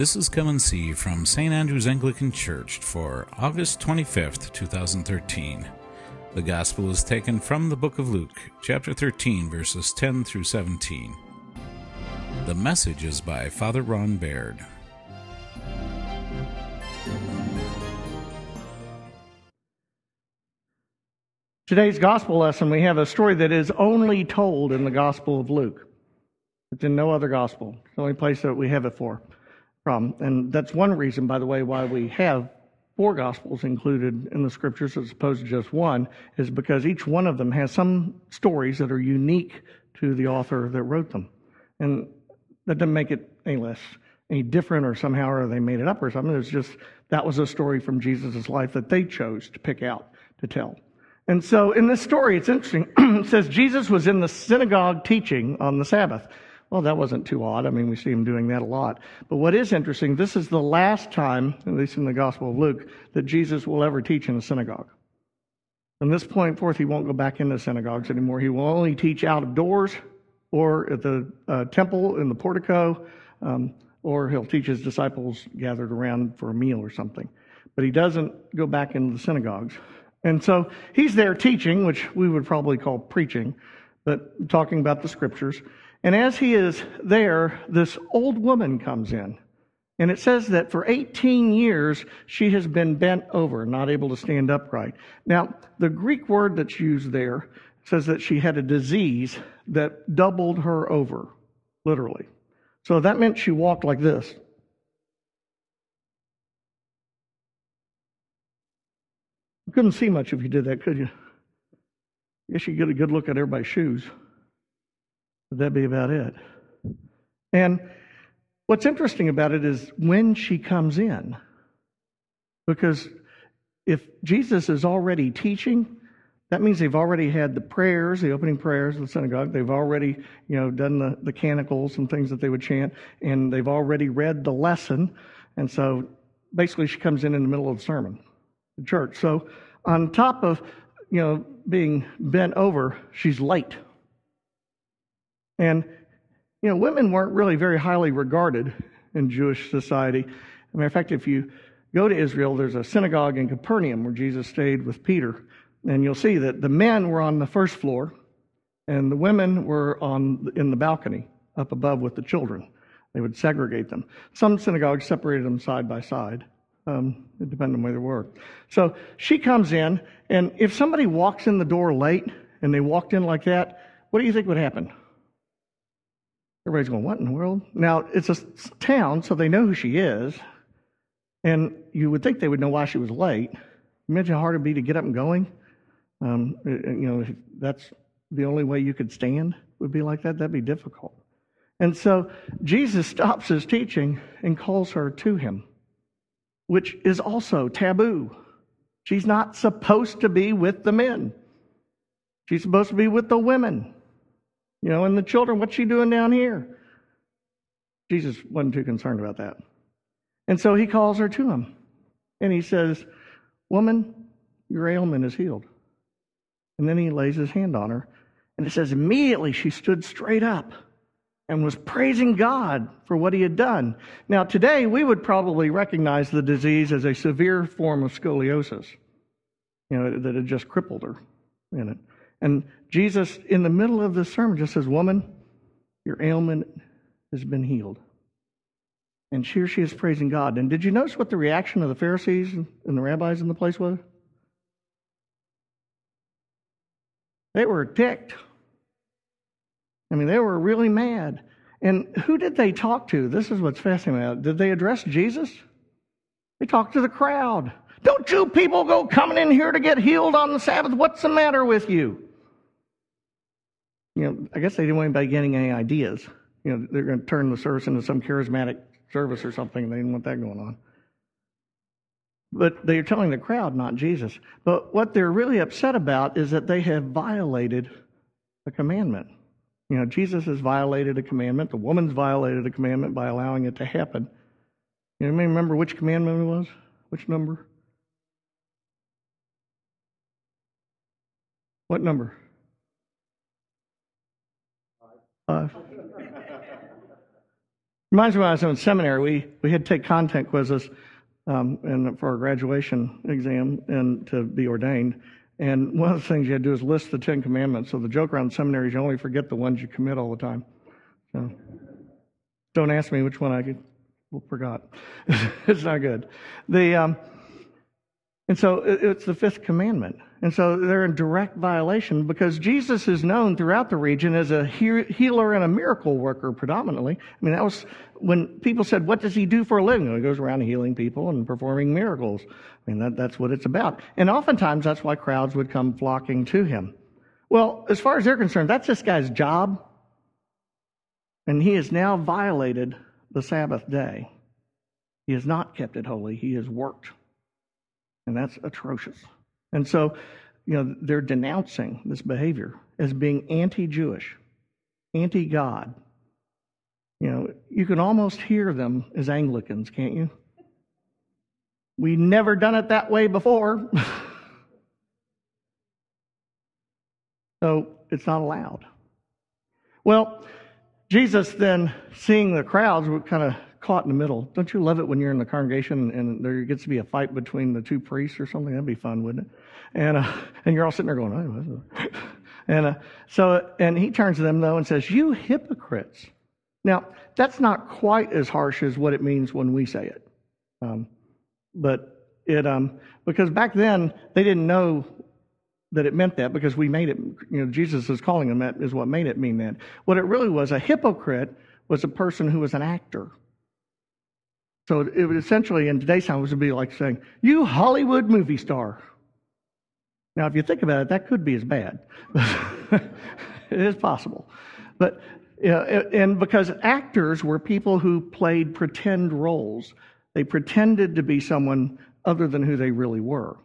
This is Come and See from St. Andrew's Anglican Church for August 25th, 2013. The Gospel is taken from the book of Luke, chapter 13, verses 10 through 17. The message is by Father Ron Baird. Today's Gospel lesson, we have a story that is only told in the Gospel of Luke. It's in no other Gospel. It's the only place that we have it for from. And that's one reason, by the way, why we have four Gospels included in the Scriptures as opposed to just one, is because each one of them has some stories that are unique to the author that wrote them. And that doesn't make it any less any different or somehow or they made it up or something. It's just that was a story from Jesus' life that they chose to pick out to tell. And so in this story, it's interesting. it says Jesus was in the synagogue teaching on the Sabbath. Well, that wasn't too odd. I mean, we see him doing that a lot. But what is interesting, this is the last time, at least in the Gospel of Luke, that Jesus will ever teach in a synagogue. From this point forth, he won't go back into synagogues anymore. He will only teach out of doors or at the uh, temple in the portico, um, or he'll teach his disciples gathered around for a meal or something. But he doesn't go back into the synagogues. And so he's there teaching, which we would probably call preaching, but talking about the scriptures. And as he is there, this old woman comes in. And it says that for 18 years, she has been bent over, not able to stand upright. Now, the Greek word that's used there says that she had a disease that doubled her over, literally. So that meant she walked like this. You couldn't see much if you did that, could you? I guess you get a good look at everybody's shoes. But that'd be about it. And what's interesting about it is when she comes in, because if Jesus is already teaching, that means they've already had the prayers, the opening prayers of the synagogue. They've already, you know, done the, the canticles and things that they would chant, and they've already read the lesson. And so basically she comes in in the middle of the sermon, the church. So on top of, you know, being bent over, she's late. And, you know, women weren't really very highly regarded in Jewish society. As a matter of fact, if you go to Israel, there's a synagogue in Capernaum where Jesus stayed with Peter. And you'll see that the men were on the first floor and the women were on in the balcony up above with the children. They would segregate them. Some synagogues separated them side by side. Um, it depended on where they were. So she comes in, and if somebody walks in the door late and they walked in like that, what do you think would happen? Everybody's going, What in the world? Now, it's a town, so they know who she is. And you would think they would know why she was late. Imagine how hard it'd be to get up and going. Um, you know, that's the only way you could stand would be like that. That'd be difficult. And so Jesus stops his teaching and calls her to him, which is also taboo. She's not supposed to be with the men. She's supposed to be with the women. You know, and the children, what's she doing down here? Jesus wasn't too concerned about that. And so he calls her to him. And he says, Woman, your ailment is healed. And then he lays his hand on her. And it says, immediately she stood straight up and was praising God for what he had done. Now, today we would probably recognize the disease as a severe form of scoliosis, you know, that had just crippled her in it. And Jesus, in the middle of this sermon, just says, Woman, your ailment has been healed. And here she is praising God. And did you notice what the reaction of the Pharisees and the rabbis in the place was? They were ticked. I mean, they were really mad. And who did they talk to? This is what's fascinating. about it. Did they address Jesus? They talked to the crowd. Don't you people go coming in here to get healed on the Sabbath? What's the matter with you? You know, I guess they didn't want anybody getting any ideas. You know, they're going to turn the service into some charismatic service or something. They didn't want that going on. But they're telling the crowd, not Jesus. But what they're really upset about is that they have violated a commandment. You know, Jesus has violated a commandment. The woman's violated a commandment by allowing it to happen. You may remember which commandment it was? Which number? What number? Five. Reminds me when I was in seminary, we, we had to take content quizzes um, and for our graduation exam and to be ordained. And one of the things you had to do is list the Ten Commandments. So the joke around seminaries, you only forget the ones you commit all the time. So don't ask me which one I forgot. it's not good. The um, and so it's the fifth commandment. And so they're in direct violation because Jesus is known throughout the region as a healer and a miracle worker predominantly. I mean, that was when people said, What does he do for a living? Well, he goes around healing people and performing miracles. I mean, that, that's what it's about. And oftentimes that's why crowds would come flocking to him. Well, as far as they're concerned, that's this guy's job. And he has now violated the Sabbath day. He has not kept it holy, he has worked. And that's atrocious. And so, you know, they're denouncing this behavior as being anti Jewish, anti God. You know, you can almost hear them as Anglicans, can't you? We never done it that way before. so it's not allowed. Well, Jesus then, seeing the crowds, would kind of caught in the middle. Don't you love it when you're in the congregation and there gets to be a fight between the two priests or something? That'd be fun, wouldn't it? And uh, and you're all sitting there going, oh, and uh, so and he turns to them though and says, "You hypocrites." Now that's not quite as harsh as what it means when we say it, um, but it um, because back then they didn't know that it meant that because we made it. You know, Jesus is calling them that is what made it mean that. What it really was, a hypocrite was a person who was an actor. So it would essentially, in today's time, would be like saying, "You Hollywood movie star." Now, if you think about it, that could be as bad. it is possible, but you know, and because actors were people who played pretend roles, they pretended to be someone other than who they really were.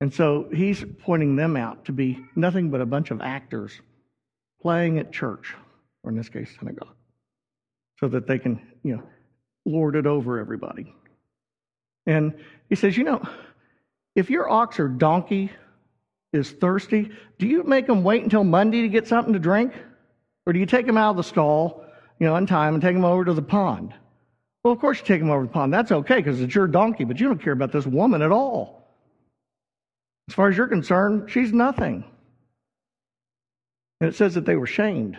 And so he's pointing them out to be nothing but a bunch of actors playing at church, or in this case, synagogue, so that they can, you know, lord it over everybody. And he says, You know, if your ox or donkey is thirsty, do you make them wait until Monday to get something to drink? Or do you take them out of the stall, you know, in time and take them over to the pond? Well, of course you take them over to the pond. That's okay because it's your donkey, but you don't care about this woman at all. As far as you're concerned, she's nothing. And it says that they were shamed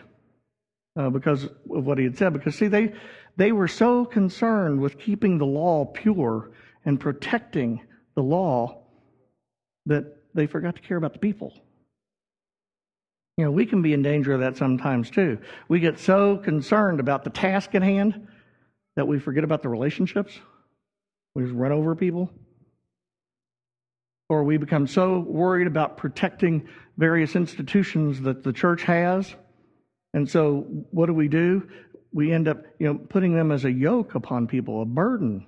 uh, because of what he had said. Because, see, they, they were so concerned with keeping the law pure and protecting the law that they forgot to care about the people. You know, we can be in danger of that sometimes too. We get so concerned about the task at hand that we forget about the relationships. We just run over people. Or we become so worried about protecting various institutions that the church has. And so, what do we do? We end up you know, putting them as a yoke upon people, a burden,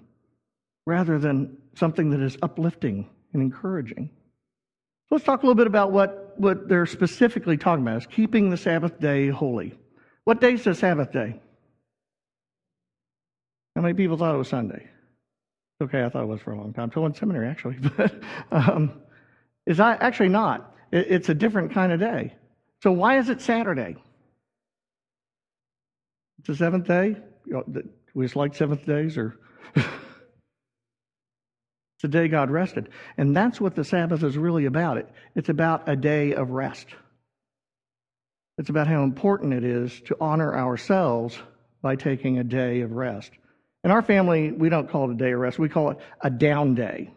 rather than something that is uplifting and encouraging. So let's talk a little bit about what, what they're specifically talking about is keeping the Sabbath day holy. What day is the Sabbath day? How many people thought it was Sunday? Okay, I thought it was for a long time. Till in seminary, actually, but um, it's actually not. it's a different kind of day. So why is it Saturday? The seventh day. We just like seventh days, or it's the day God rested, and that's what the Sabbath is really about. It it's about a day of rest. It's about how important it is to honor ourselves by taking a day of rest. In our family, we don't call it a day of rest. We call it a down day.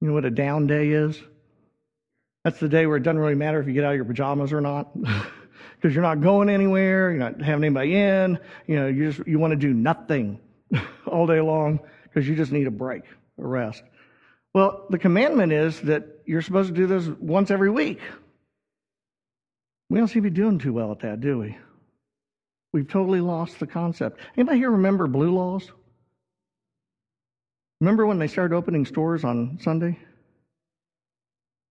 You know what a down day is? That's the day where it doesn't really matter if you get out of your pajamas or not. because you're not going anywhere, you're not having anybody in, you know, you just you want to do nothing all day long because you just need a break, a rest. Well, the commandment is that you're supposed to do this once every week. We don't seem to be doing too well at that, do we? We've totally lost the concept. Anybody here remember blue laws? Remember when they started opening stores on Sunday?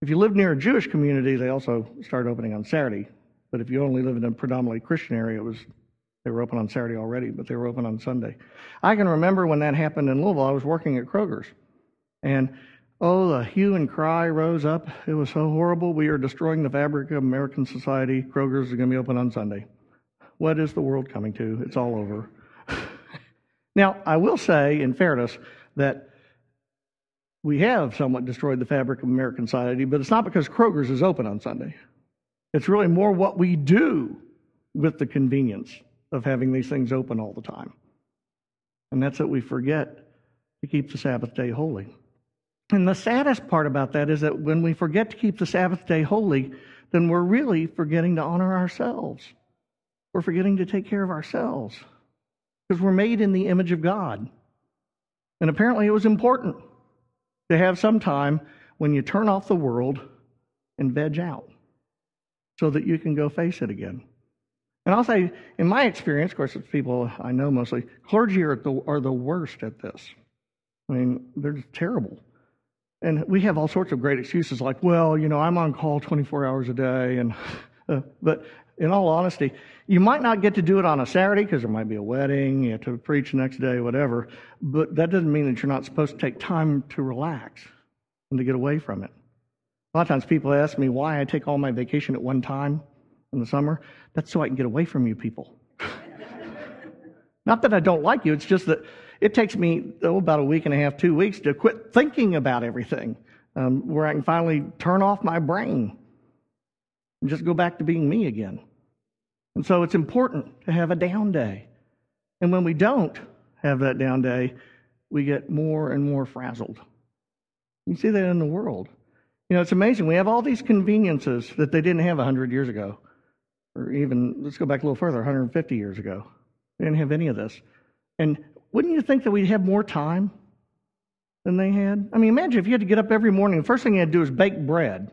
If you lived near a Jewish community, they also started opening on Saturday. But if you only live in a predominantly Christian area, it was they were open on Saturday already, but they were open on Sunday. I can remember when that happened in Louisville. I was working at Kroger's, and oh, the hue and cry rose up. It was so horrible. We are destroying the fabric of American society. Kroger's is going to be open on Sunday. What is the world coming to? It's all over. Now, I will say, in fairness, that we have somewhat destroyed the fabric of American society, but it's not because Kroger's is open on Sunday. It's really more what we do with the convenience of having these things open all the time. And that's what we forget to keep the Sabbath day holy. And the saddest part about that is that when we forget to keep the Sabbath day holy, then we're really forgetting to honor ourselves. We're forgetting to take care of ourselves because we're made in the image of God. And apparently it was important to have some time when you turn off the world and veg out so that you can go face it again. And I'll say, in my experience, of course, it's people I know mostly, clergy are the, are the worst at this. I mean, they're just terrible. And we have all sorts of great excuses like, well, you know, I'm on call 24 hours a day. And, uh, but in all honesty, you might not get to do it on a Saturday because there might be a wedding, you have to preach the next day, whatever. But that doesn't mean that you're not supposed to take time to relax and to get away from it. A lot of times people ask me why I take all my vacation at one time in the summer. That's so I can get away from you people. not that I don't like you, it's just that it takes me oh, about a week and a half, two weeks to quit thinking about everything, um, where I can finally turn off my brain and just go back to being me again. And so it's important to have a down day. And when we don't have that down day, we get more and more frazzled. You see that in the world. You know, it's amazing. We have all these conveniences that they didn't have 100 years ago, or even, let's go back a little further, 150 years ago. They didn't have any of this. And wouldn't you think that we'd have more time than they had? I mean, imagine if you had to get up every morning, the first thing you had to do is bake bread.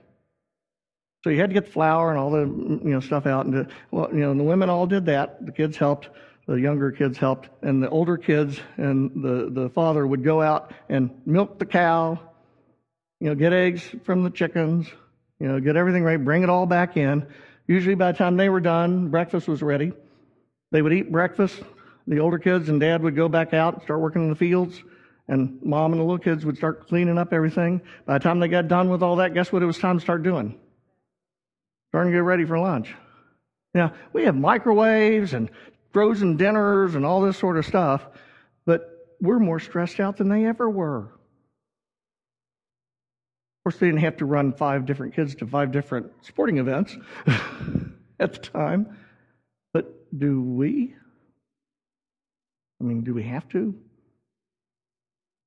So you had to get the flour and all the you know stuff out, and well, you know, the women all did that. The kids helped, the younger kids helped, and the older kids and the the father would go out and milk the cow, you know, get eggs from the chickens, you know, get everything right, bring it all back in. Usually, by the time they were done, breakfast was ready. They would eat breakfast. The older kids and dad would go back out and start working in the fields, and mom and the little kids would start cleaning up everything. By the time they got done with all that, guess what it was time to start doing? Starting to get ready for lunch. Now, we have microwaves and frozen dinners and all this sort of stuff, but we're more stressed out than they ever were. Course, they didn't have to run five different kids to five different sporting events at the time. But do we? I mean, do we have to?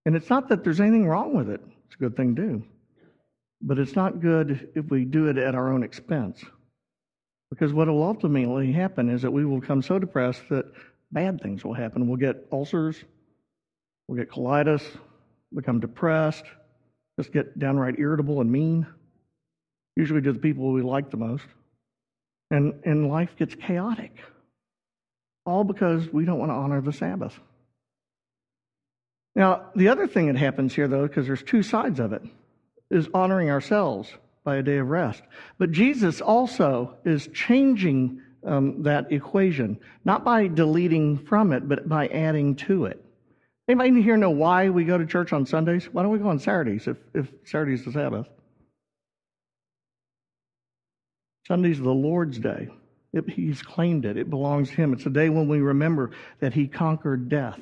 And it's not that there's anything wrong with it, it's a good thing to do. But it's not good if we do it at our own expense. Because what will ultimately happen is that we will become so depressed that bad things will happen. We'll get ulcers, we'll get colitis, become depressed, just get downright irritable and mean, usually to the people we like the most. And, and life gets chaotic. All because we don't want to honor the Sabbath. Now, the other thing that happens here, though, because there's two sides of it is honoring ourselves by a day of rest. But Jesus also is changing um, that equation, not by deleting from it, but by adding to it. Anybody here know why we go to church on Sundays? Why don't we go on Saturdays if, if Saturday's the Sabbath? Sunday's the Lord's day. It, he's claimed it. It belongs to Him. It's a day when we remember that He conquered death.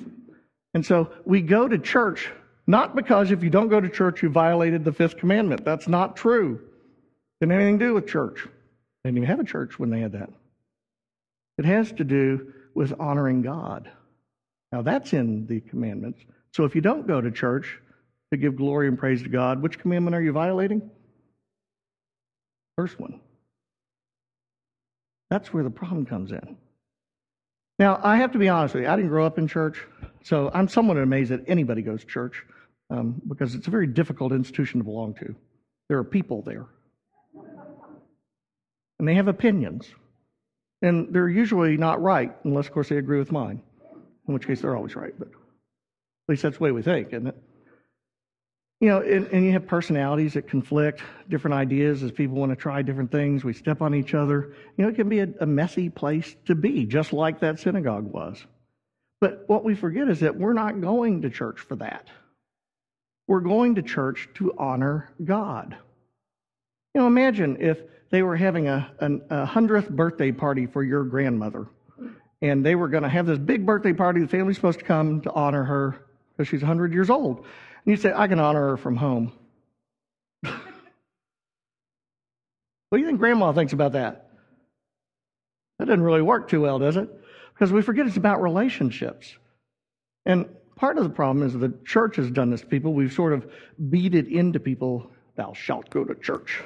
And so we go to church not because if you don't go to church, you violated the fifth commandment. That's not true. Didn't anything to do with church. They didn't even have a church when they had that. It has to do with honoring God. Now, that's in the commandments. So if you don't go to church to give glory and praise to God, which commandment are you violating? First one. That's where the problem comes in. Now, I have to be honest with you. I didn't grow up in church, so I'm somewhat amazed that anybody goes to church um, because it's a very difficult institution to belong to. There are people there, and they have opinions, and they're usually not right unless, of course, they agree with mine. In which case, they're always right, but at least that's the way we think, isn't it? You know, and, and, you have personalities that conflict, different ideas as people want to try different things. We step on each other. You know, it can be a, a messy place to be, just like that synagogue was. But what we forget is that we're not going to church for that. We're going to church to honor God. You know, imagine if they were having a, a, a hundredth birthday party for your grandmother, And they were going to have this big birthday party. The family's supposed to come to honor her because she's 100 years old. And you say, I can honor her from home. what do you think grandma thinks about that? That doesn't really work too well, does it? Because we forget it's about relationships. And part of the problem is the church has done this to people. We've sort of beat it into people, thou shalt go to church.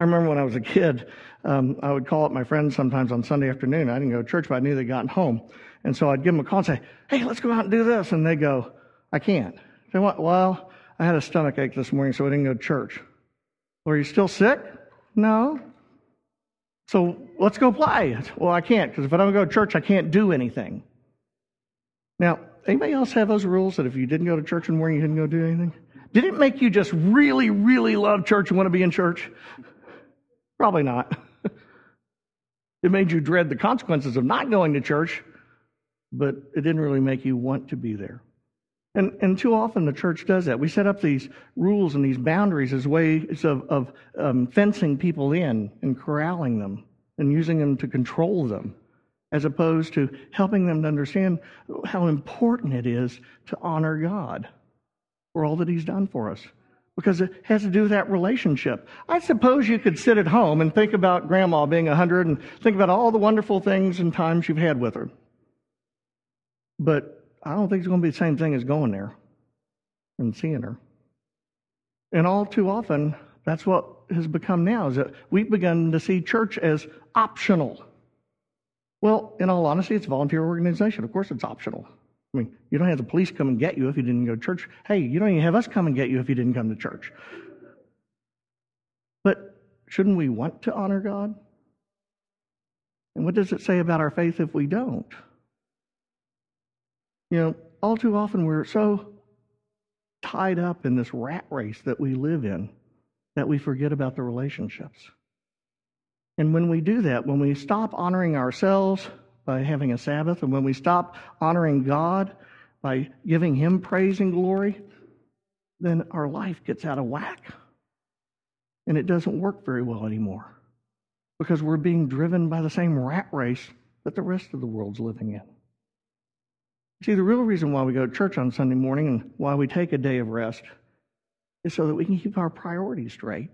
I remember when I was a kid, um, I would call up my friends sometimes on Sunday afternoon. I didn't go to church, but I knew they'd gotten home. And so I'd give them a call and say, hey, let's go out and do this. And they go, I can't. Say, what? Well, I had a stomach ache this morning, so I didn't go to church. Well, are you still sick? No. So let's go play. Well, I can't, because if I don't go to church, I can't do anything. Now, anybody else have those rules that if you didn't go to church in the morning, you didn't go do anything? Did it make you just really, really love church and want to be in church? Probably not. it made you dread the consequences of not going to church, but it didn't really make you want to be there. And, and too often the church does that. We set up these rules and these boundaries as ways of, of um, fencing people in and corralling them and using them to control them, as opposed to helping them to understand how important it is to honor God for all that He's done for us. Because it has to do with that relationship. I suppose you could sit at home and think about grandma being 100 and think about all the wonderful things and times you've had with her. But I don't think it's going to be the same thing as going there and seeing her. And all too often, that's what has become now, is that we've begun to see church as optional. Well, in all honesty, it's a volunteer organization. Of course, it's optional. Mean, you don't have the police come and get you if you didn't go to church. Hey, you don't even have us come and get you if you didn't come to church. But shouldn't we want to honor God? And what does it say about our faith if we don't? You know, all too often we're so tied up in this rat race that we live in that we forget about the relationships. And when we do that, when we stop honoring ourselves by having a Sabbath, and when we stop honoring God by giving Him praise and glory, then our life gets out of whack. And it doesn't work very well anymore because we're being driven by the same rat race that the rest of the world's living in. See, the real reason why we go to church on Sunday morning and why we take a day of rest is so that we can keep our priorities straight,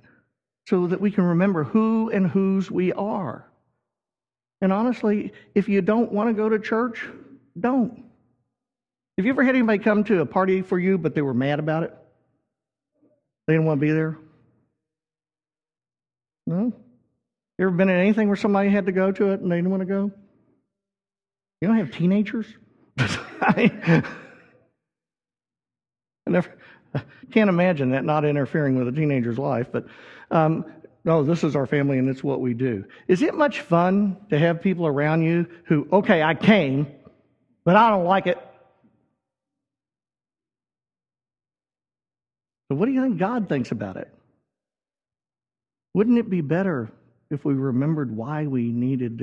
so that we can remember who and whose we are. And honestly, if you don't want to go to church, don't. Have you ever had anybody come to a party for you, but they were mad about it? They didn't want to be there? No? You ever been in anything where somebody had to go to it and they didn't want to go? You don't have teenagers? I, never can't imagine that not interfering with a teenager's life, but um, no, this is our family and it's what we do. Is it much fun to have people around you who, okay, I came, but I don't like it? So, what do you think God thinks about it? Wouldn't it be better if we remembered why we needed to